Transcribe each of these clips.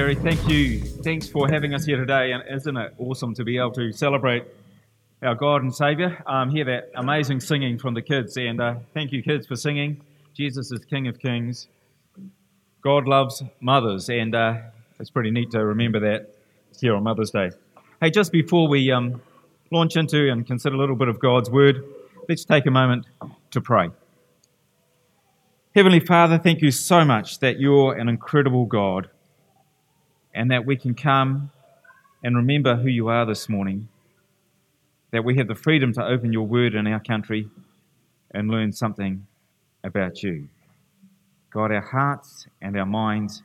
Gary. Thank you. Thanks for having us here today. And isn't it awesome to be able to celebrate our God and Savior? Um, hear that amazing singing from the kids. And uh, thank you, kids, for singing. Jesus is King of Kings. God loves mothers. And uh, it's pretty neat to remember that here on Mother's Day. Hey, just before we um, launch into and consider a little bit of God's Word, let's take a moment to pray. Heavenly Father, thank you so much that you're an incredible God and that we can come and remember who you are this morning, that we have the freedom to open your word in our country and learn something about you. God, our hearts and our minds,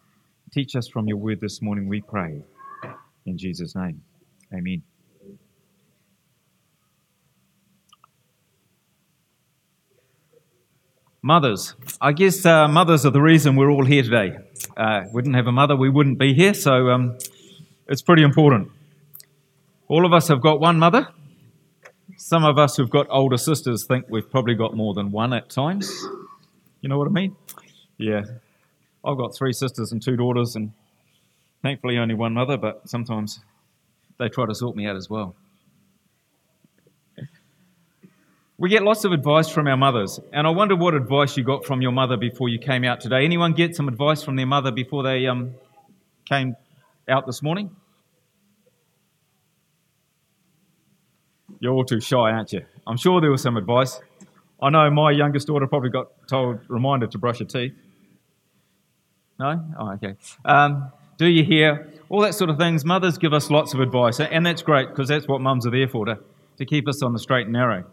teach us from your word this morning, we pray. In Jesus' name, amen. Mothers. I guess uh, mothers are the reason we're all here today. Uh, we didn't have a mother, we wouldn't be here, so um, it's pretty important. All of us have got one mother. Some of us who've got older sisters think we've probably got more than one at times. You know what I mean? Yeah. I've got three sisters and two daughters, and thankfully only one mother, but sometimes they try to sort me out as well. We get lots of advice from our mothers, and I wonder what advice you got from your mother before you came out today. Anyone get some advice from their mother before they um, came out this morning? You're all too shy, aren't you? I'm sure there was some advice. I know my youngest daughter probably got told, reminded to brush her teeth. No? Oh, okay. Um, do you hear? All that sort of things. Mothers give us lots of advice, and that's great because that's what mums are there for, to, to keep us on the straight and narrow.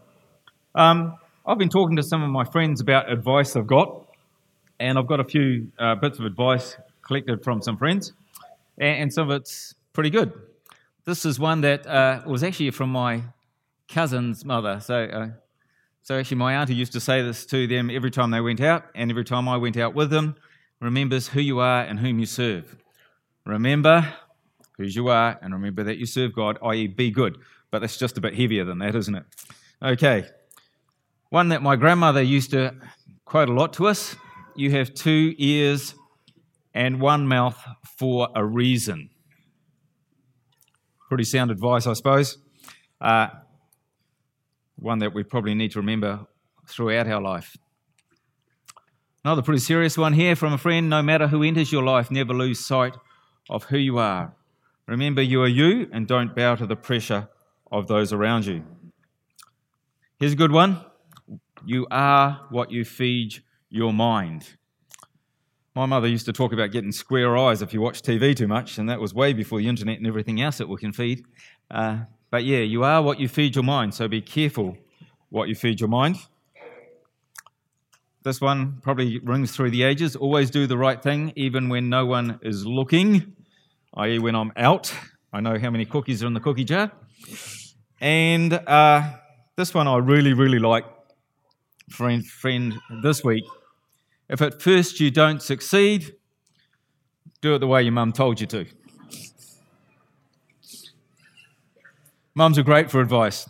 Um, I've been talking to some of my friends about advice I've got, and I've got a few uh, bits of advice collected from some friends, and, and, some of it's pretty good. This is one that uh, was actually from my cousin's mother. So, uh, so actually, my auntie used to say this to them every time they went out, and every time I went out with them. Remembers who you are and whom you serve. Remember who you are, and remember that you serve God, i.e., be good. But that's just a bit heavier than that, isn't it? Okay, one that my grandmother used to quote a lot to us you have two ears and one mouth for a reason. Pretty sound advice, I suppose. Uh, one that we probably need to remember throughout our life. Another pretty serious one here from a friend no matter who enters your life, never lose sight of who you are. Remember, you are you, and don't bow to the pressure of those around you. Here's a good one you are what you feed your mind. My mother used to talk about getting square eyes if you watch TV too much, and that was way before the internet and everything else that we can feed. Uh, but yeah, you are what you feed your mind, so be careful what you feed your mind. This one probably rings through the ages. Always do the right thing, even when no one is looking, i.e., when I'm out. I know how many cookies are in the cookie jar. And uh, this one I really, really like friend, friend this week. If at first you don't succeed, do it the way your mum told you to. Mums are great for advice.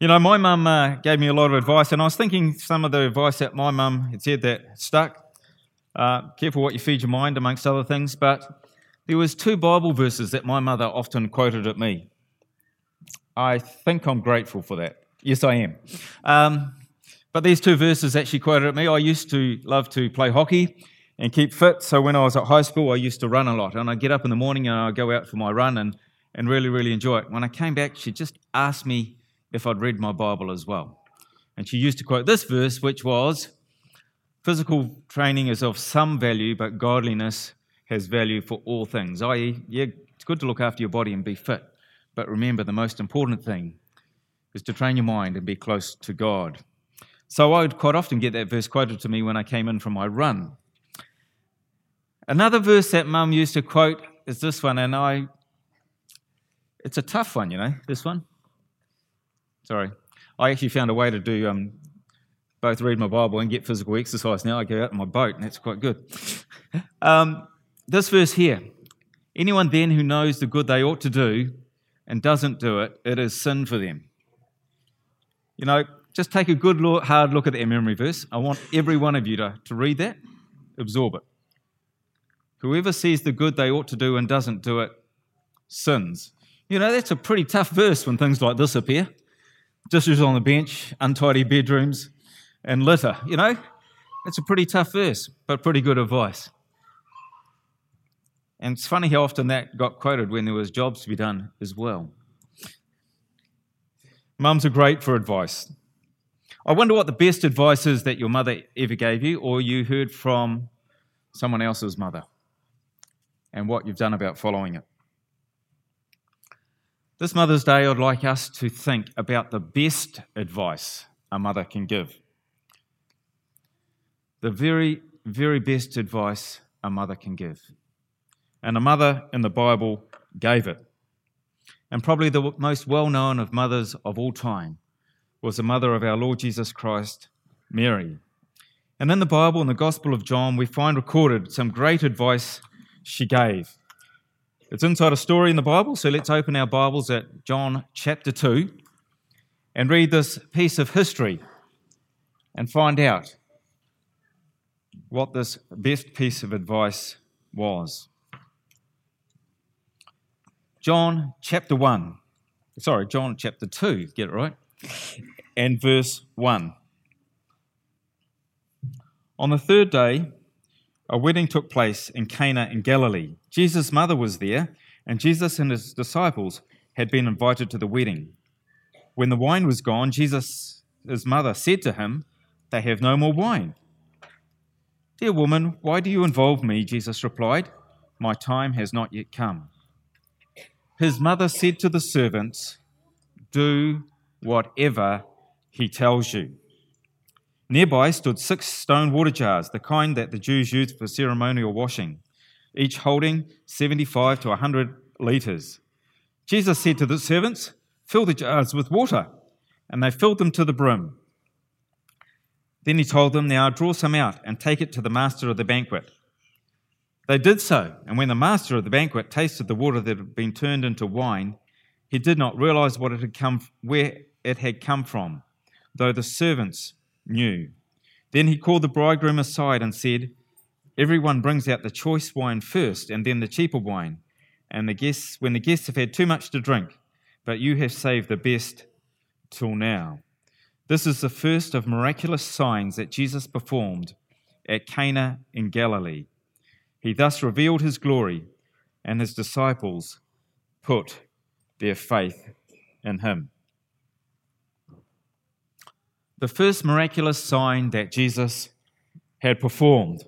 You know, my mum uh, gave me a lot of advice, and I was thinking some of the advice that my mum had said that stuck. Uh, careful what you feed your mind, amongst other things. But there was two Bible verses that my mother often quoted at me. I think I'm grateful for that. Yes, I am. Um, but these two verses actually quoted at me. I used to love to play hockey and keep fit. So when I was at high school, I used to run a lot. And I'd get up in the morning and I'd go out for my run and, and really, really enjoy it. When I came back, she just asked me if I'd read my Bible as well. And she used to quote this verse, which was Physical training is of some value, but godliness has value for all things. I.e., yeah, it's good to look after your body and be fit. But remember, the most important thing is to train your mind and be close to God. So I would quite often get that verse quoted to me when I came in from my run. Another verse that mum used to quote is this one, and I, it's a tough one, you know, this one. Sorry. I actually found a way to do um, both read my Bible and get physical exercise now. I go out on my boat, and that's quite good. um, this verse here anyone then who knows the good they ought to do and doesn't do it, it is sin for them. You know, just take a good, look, hard look at that memory verse. I want every one of you to, to read that, absorb it. Whoever sees the good they ought to do and doesn't do it sins. You know, that's a pretty tough verse when things like this appear. Dishes on the bench, untidy bedrooms, and litter. You know, that's a pretty tough verse, but pretty good advice. And it's funny how often that got quoted when there was jobs to be done as well. Mums are great for advice. I wonder what the best advice is that your mother ever gave you or you heard from someone else's mother and what you've done about following it. This Mother's Day, I'd like us to think about the best advice a mother can give. The very, very best advice a mother can give. And a mother in the Bible gave it. And probably the most well known of mothers of all time was the mother of our Lord Jesus Christ, Mary. And in the Bible, in the Gospel of John, we find recorded some great advice she gave. It's inside a story in the Bible, so let's open our Bibles at John chapter 2 and read this piece of history and find out what this best piece of advice was. John chapter 1, sorry, John chapter 2, get it right, and verse 1. On the third day, a wedding took place in Cana in Galilee. Jesus' mother was there, and Jesus and his disciples had been invited to the wedding. When the wine was gone, Jesus' his mother said to him, They have no more wine. Dear woman, why do you involve me? Jesus replied, My time has not yet come. His mother said to the servants, Do whatever he tells you. Nearby stood six stone water jars, the kind that the Jews used for ceremonial washing, each holding 75 to 100 litres. Jesus said to the servants, Fill the jars with water. And they filled them to the brim. Then he told them, Now draw some out and take it to the master of the banquet. They did so, and when the master of the banquet tasted the water that had been turned into wine, he did not realize what it had come, where it had come from, though the servants knew. Then he called the bridegroom aside and said, Everyone brings out the choice wine first, and then the cheaper wine, and the guests when the guests have had too much to drink, but you have saved the best till now. This is the first of miraculous signs that Jesus performed at Cana in Galilee he thus revealed his glory, and his disciples put their faith in him. The first miraculous sign that Jesus had performed.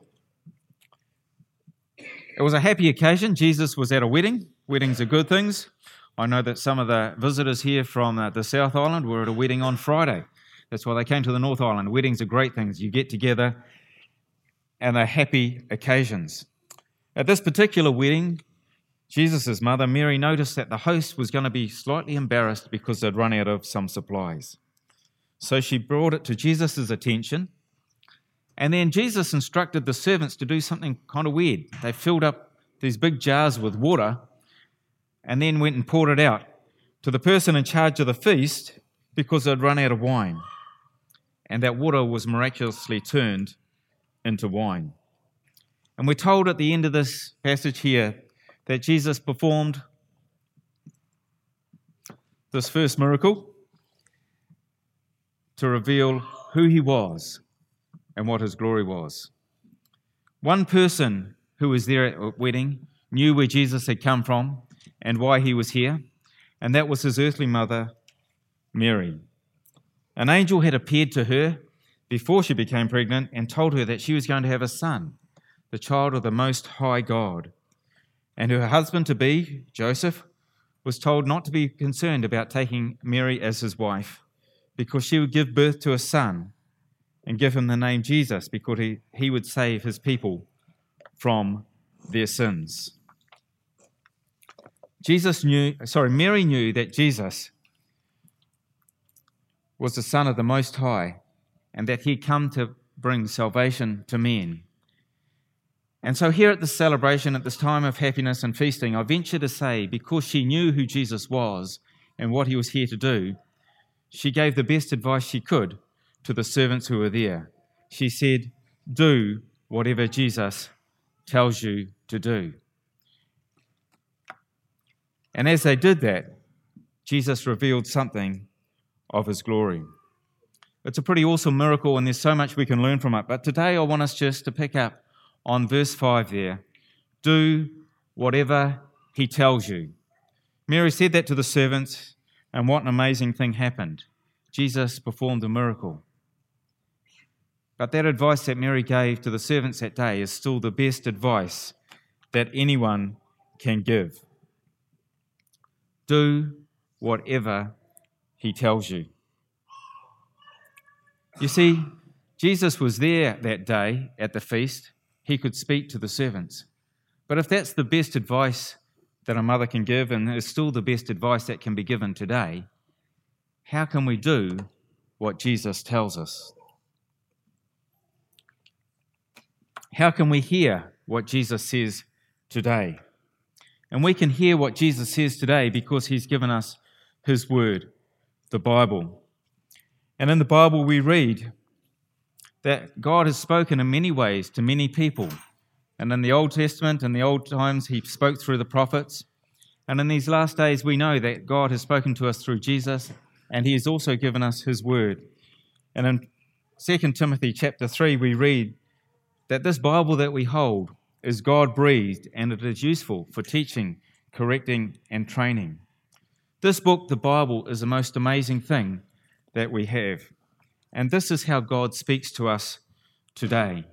It was a happy occasion. Jesus was at a wedding. Weddings are good things. I know that some of the visitors here from uh, the South Island were at a wedding on Friday. That's why they came to the North Island. Weddings are great things. You get together and they're happy occasions. At this particular wedding, Jesus' mother, Mary, noticed that the host was going to be slightly embarrassed because they'd run out of some supplies. So she brought it to Jesus' attention. And then Jesus instructed the servants to do something kind of weird. They filled up these big jars with water and then went and poured it out to the person in charge of the feast because they'd run out of wine. And that water was miraculously turned into wine. And we're told at the end of this passage here that Jesus performed this first miracle to reveal who he was and what his glory was. One person who was there at the wedding knew where Jesus had come from and why he was here, and that was his earthly mother, Mary. An angel had appeared to her before she became pregnant and told her that she was going to have a son the child of the Most High God. And her husband to be, Joseph, was told not to be concerned about taking Mary as his wife, because she would give birth to a son and give him the name Jesus, because he, he would save his people from their sins. Jesus knew, sorry, Mary knew that Jesus was the Son of the Most High and that he'd come to bring salvation to men. And so, here at this celebration, at this time of happiness and feasting, I venture to say, because she knew who Jesus was and what he was here to do, she gave the best advice she could to the servants who were there. She said, Do whatever Jesus tells you to do. And as they did that, Jesus revealed something of his glory. It's a pretty awesome miracle, and there's so much we can learn from it. But today I want us just to pick up on verse 5 there. Do whatever he tells you. Mary said that to the servants, and what an amazing thing happened. Jesus performed a miracle. But that advice that Mary gave to the servants that day is still the best advice that anyone can give. Do whatever he tells you. You see, Jesus was there that day at the feast. He could speak to the servants. But if that's the best advice that a mother can give, and is still the best advice that can be given today, how can we do what Jesus tells us? How can we hear what Jesus says today? And we can hear what Jesus says today because he's given us his word, the Bible. And in the Bible, we read that God has spoken in many ways to many people. And in the Old Testament, in the old times, he spoke through the prophets. And in these last days, we know that God has spoken to us through Jesus, and he has also given us his word. And in 2 Timothy chapter 3, we read that this Bible that we hold is God breathed and it is useful for teaching, correcting, and training. This book, the Bible, is the most amazing thing that we have. And this is how God speaks to us today.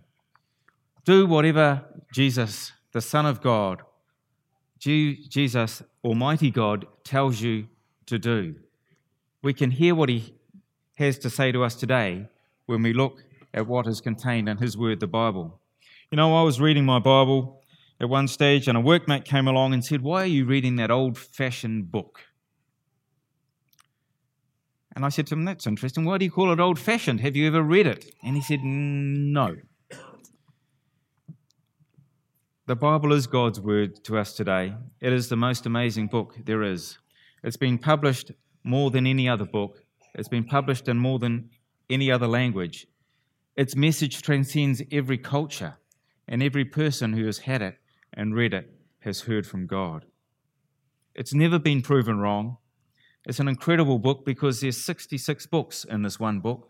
Do whatever Jesus, the Son of God, Jesus, Almighty God, tells you to do. We can hear what He has to say to us today when we look at what is contained in His Word, the Bible. You know, I was reading my Bible at one stage, and a workmate came along and said, Why are you reading that old fashioned book? And I said to him, That's interesting. Why do you call it old fashioned? Have you ever read it? And he said, No. The Bible is God's word to us today. It is the most amazing book there is. It's been published more than any other book, it's been published in more than any other language. Its message transcends every culture and every person who has had it and read it has heard from God. It's never been proven wrong. It's an incredible book because there's 66 books in this one book,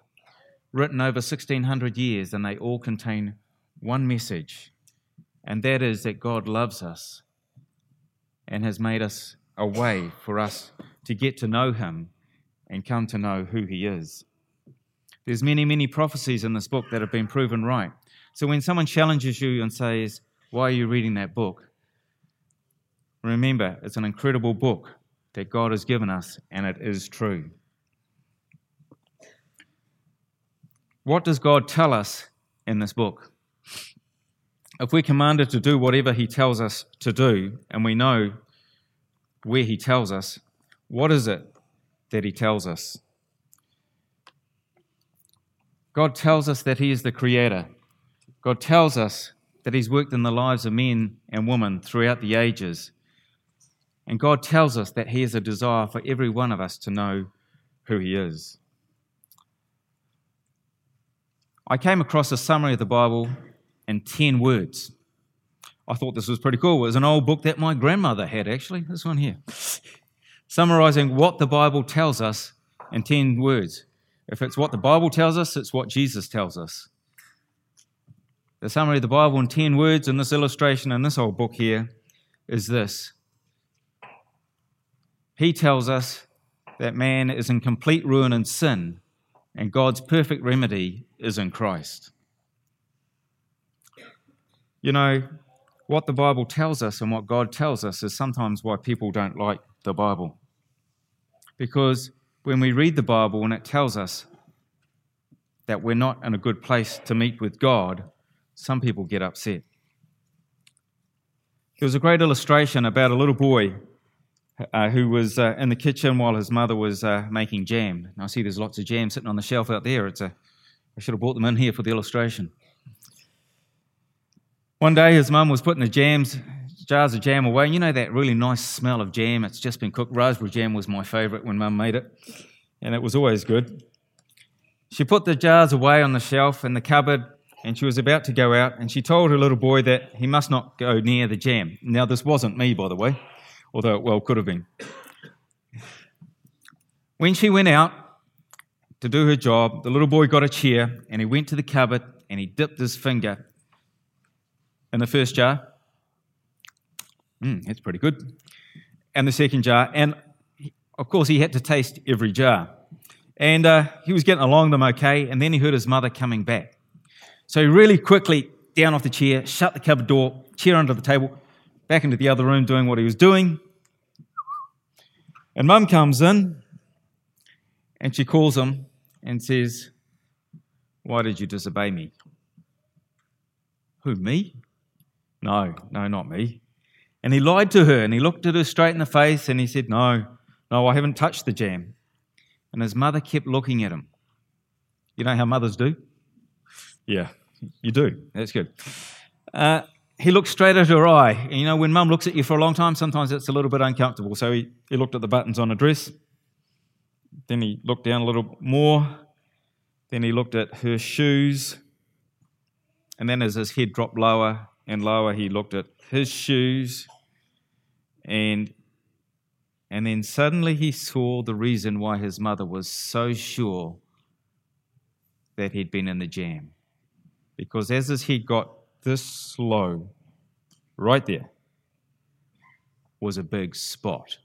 written over 1600 years, and they all contain one message, and that is that God loves us and has made us a way for us to get to know him and come to know who he is. There's many, many prophecies in this book that have been proven right. So when someone challenges you and says, Why are you reading that book? Remember, it's an incredible book that God has given us, and it is true. What does God tell us in this book? If we're commanded to do whatever He tells us to do, and we know where He tells us, what is it that He tells us? God tells us that He is the Creator. God tells us that He's worked in the lives of men and women throughout the ages. And God tells us that He has a desire for every one of us to know who He is. I came across a summary of the Bible in 10 words. I thought this was pretty cool. It was an old book that my grandmother had, actually, this one here, summarizing what the Bible tells us in 10 words. If it's what the Bible tells us, it's what Jesus tells us. The summary of the Bible in 10 words in this illustration in this old book here is this He tells us that man is in complete ruin and sin, and God's perfect remedy is in Christ. You know, what the Bible tells us and what God tells us is sometimes why people don't like the Bible. Because when we read the Bible and it tells us that we're not in a good place to meet with God, some people get upset. There was a great illustration about a little boy uh, who was uh, in the kitchen while his mother was uh, making jam. I see there's lots of jam sitting on the shelf out there. It's a, I should have brought them in here for the illustration. One day his mum was putting the jams, jars of jam away. You know that really nice smell of jam? It's just been cooked. Raspberry jam was my favourite when mum made it, and it was always good. She put the jars away on the shelf in the cupboard and she was about to go out, and she told her little boy that he must not go near the jam. Now, this wasn't me, by the way, although it well could have been. When she went out to do her job, the little boy got a chair and he went to the cupboard and he dipped his finger in the first jar. Mm, that's pretty good. And the second jar. And of course, he had to taste every jar. And uh, he was getting along them okay. And then he heard his mother coming back. So he really quickly down off the chair, shut the cupboard door, chair under the table, back into the other room doing what he was doing. And mum comes in and she calls him and says, Why did you disobey me? Who, me? No, no, not me. And he lied to her and he looked at her straight in the face and he said, No, no, I haven't touched the jam. And his mother kept looking at him. You know how mothers do? Yeah, you do. That's good. Uh, he looked straight at her eye. And you know, when mum looks at you for a long time, sometimes it's a little bit uncomfortable. So he, he looked at the buttons on a dress. Then he looked down a little more. Then he looked at her shoes. And then as his head dropped lower and lower, he looked at his shoes. And, and then suddenly he saw the reason why his mother was so sure that he'd been in the jam because as head got this low, right there, was a big spot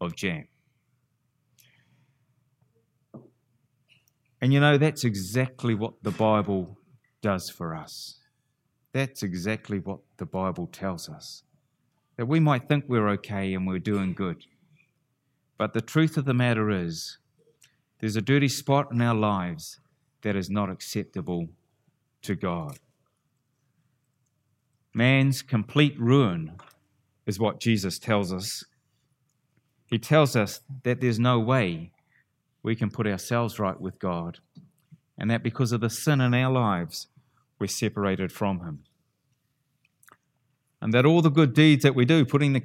of jam. And you know, that's exactly what the Bible does for us. That's exactly what the Bible tells us. That we might think we're okay and we're doing good. But the truth of the matter is, there's a dirty spot in our lives that is not acceptable to God. Man's complete ruin is what Jesus tells us. He tells us that there's no way we can put ourselves right with God, and that because of the sin in our lives, we're separated from Him. And that all the good deeds that we do, putting the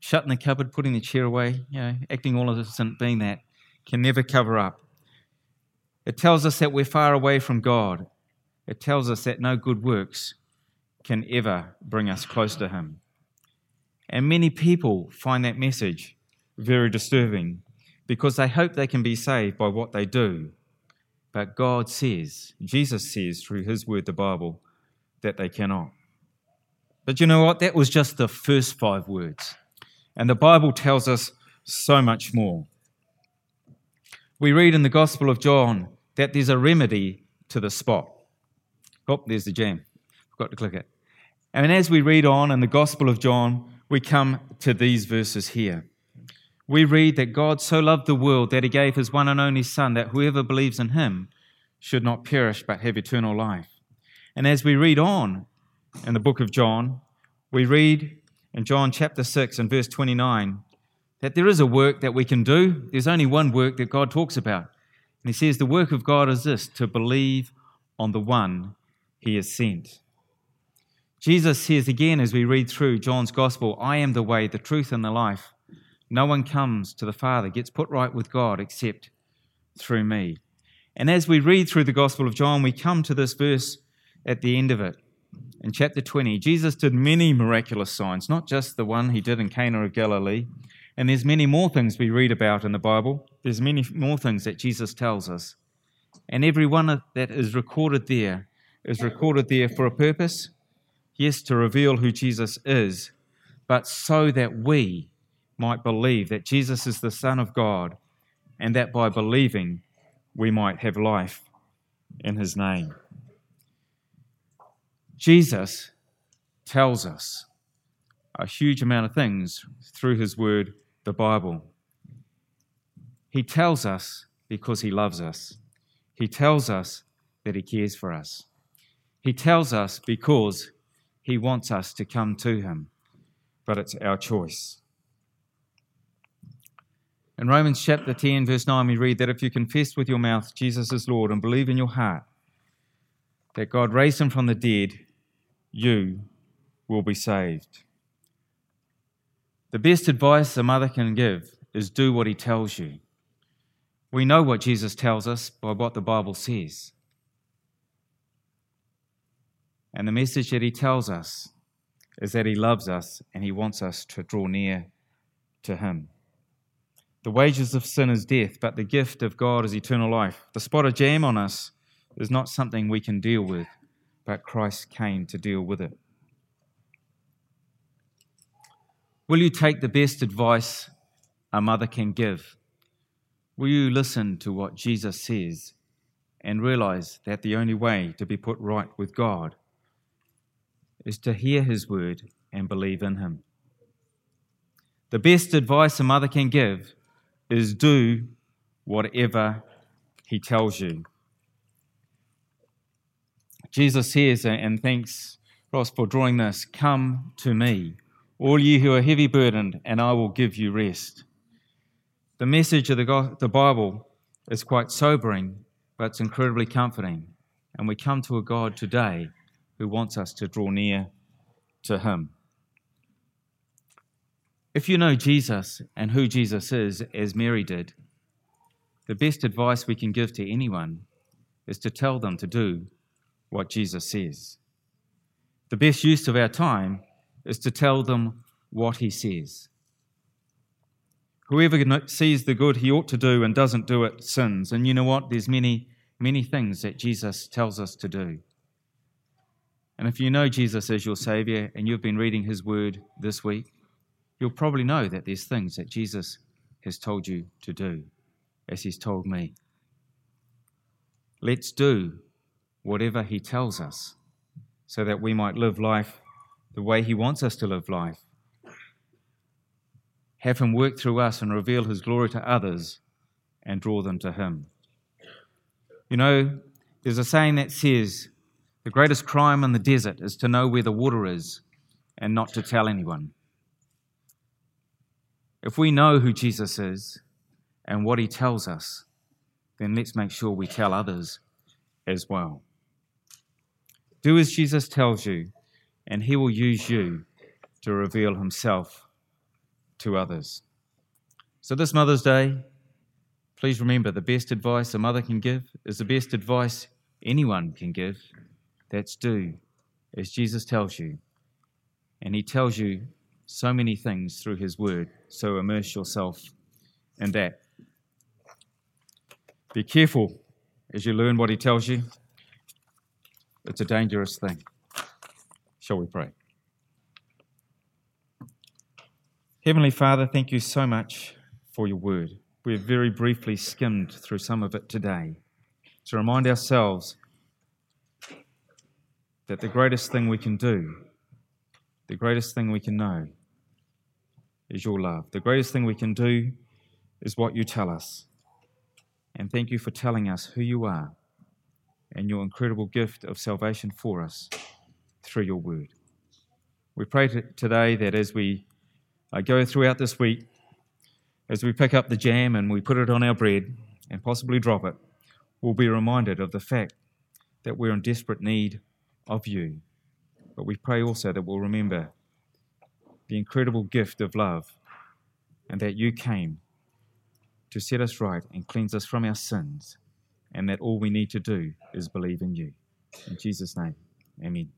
shutting the cupboard, putting the chair away, you know, acting all innocent, being that, can never cover up. It tells us that we're far away from God it tells us that no good works can ever bring us close to Him. And many people find that message very disturbing because they hope they can be saved by what they do. But God says, Jesus says through His word, the Bible, that they cannot. But you know what? That was just the first five words. And the Bible tells us so much more. We read in the Gospel of John that there's a remedy to the spot. Oh, there's the jam. Forgot to click it. And as we read on in the Gospel of John, we come to these verses here. We read that God so loved the world that he gave his one and only Son, that whoever believes in him should not perish but have eternal life. And as we read on in the book of John, we read in John chapter 6 and verse 29 that there is a work that we can do. There's only one work that God talks about. And he says, The work of God is this to believe on the one he has sent. Jesus says again as we read through John's gospel, I am the way, the truth, and the life. No one comes to the Father, gets put right with God except through me. And as we read through the Gospel of John, we come to this verse at the end of it. In chapter 20, Jesus did many miraculous signs, not just the one he did in Cana of Galilee. And there's many more things we read about in the Bible. There's many more things that Jesus tells us. And every one that is recorded there is recorded there for a purpose. Yes, to reveal who Jesus is, but so that we might believe that Jesus is the Son of God and that by believing we might have life in his name. Jesus tells us a huge amount of things through his word, the Bible. He tells us because he loves us. He tells us that he cares for us. He tells us because he wants us to come to him, but it's our choice. In Romans chapter 10, verse 9, we read that if you confess with your mouth Jesus is Lord and believe in your heart that God raised him from the dead, you will be saved. The best advice a mother can give is do what he tells you. We know what Jesus tells us by what the Bible says. And the message that he tells us is that he loves us and he wants us to draw near to him. The wages of sin is death, but the gift of God is eternal life. The spot of jam on us is not something we can deal with, but Christ came to deal with it. Will you take the best advice a mother can give? Will you listen to what Jesus says and realize that the only way to be put right with God is to hear His word and believe in Him? The best advice a mother can give is do whatever He tells you. Jesus says, and thanks Ross for drawing this, come to me, all you who are heavy burdened, and I will give you rest. The message of the, the Bible is quite sobering, but it's incredibly comforting. And we come to a God today who wants us to draw near to Him. If you know Jesus and who Jesus is, as Mary did, the best advice we can give to anyone is to tell them to do what Jesus says. The best use of our time is to tell them what He says. Whoever sees the good he ought to do and doesn't do it sins. And you know what? There's many, many things that Jesus tells us to do. And if you know Jesus as your Savior and you've been reading His Word this week, you'll probably know that there's things that Jesus has told you to do, as He's told me. Let's do whatever He tells us so that we might live life the way He wants us to live life have Him work through us and reveal His glory to others and draw them to Him. You know, there's a saying that says, the greatest crime in the desert is to know where the water is and not to tell anyone. If we know who Jesus is and what He tells us, then let's make sure we tell others as well. Do as Jesus tells you, and He will use you to reveal Himself to others. So, this Mother's Day, please remember the best advice a mother can give is the best advice anyone can give. That's do as Jesus tells you. And He tells you so many things through His Word, so immerse yourself in that. Be careful as you learn what He tells you. It's a dangerous thing. Shall we pray? Heavenly Father, thank you so much for your word. We have very briefly skimmed through some of it today to remind ourselves that the greatest thing we can do, the greatest thing we can know, is your love. The greatest thing we can do is what you tell us. And thank you for telling us who you are and your incredible gift of salvation for us through your word. We pray today that as we I go throughout this week as we pick up the jam and we put it on our bread and possibly drop it, we'll be reminded of the fact that we're in desperate need of you. But we pray also that we'll remember the incredible gift of love and that you came to set us right and cleanse us from our sins, and that all we need to do is believe in you. In Jesus' name, amen.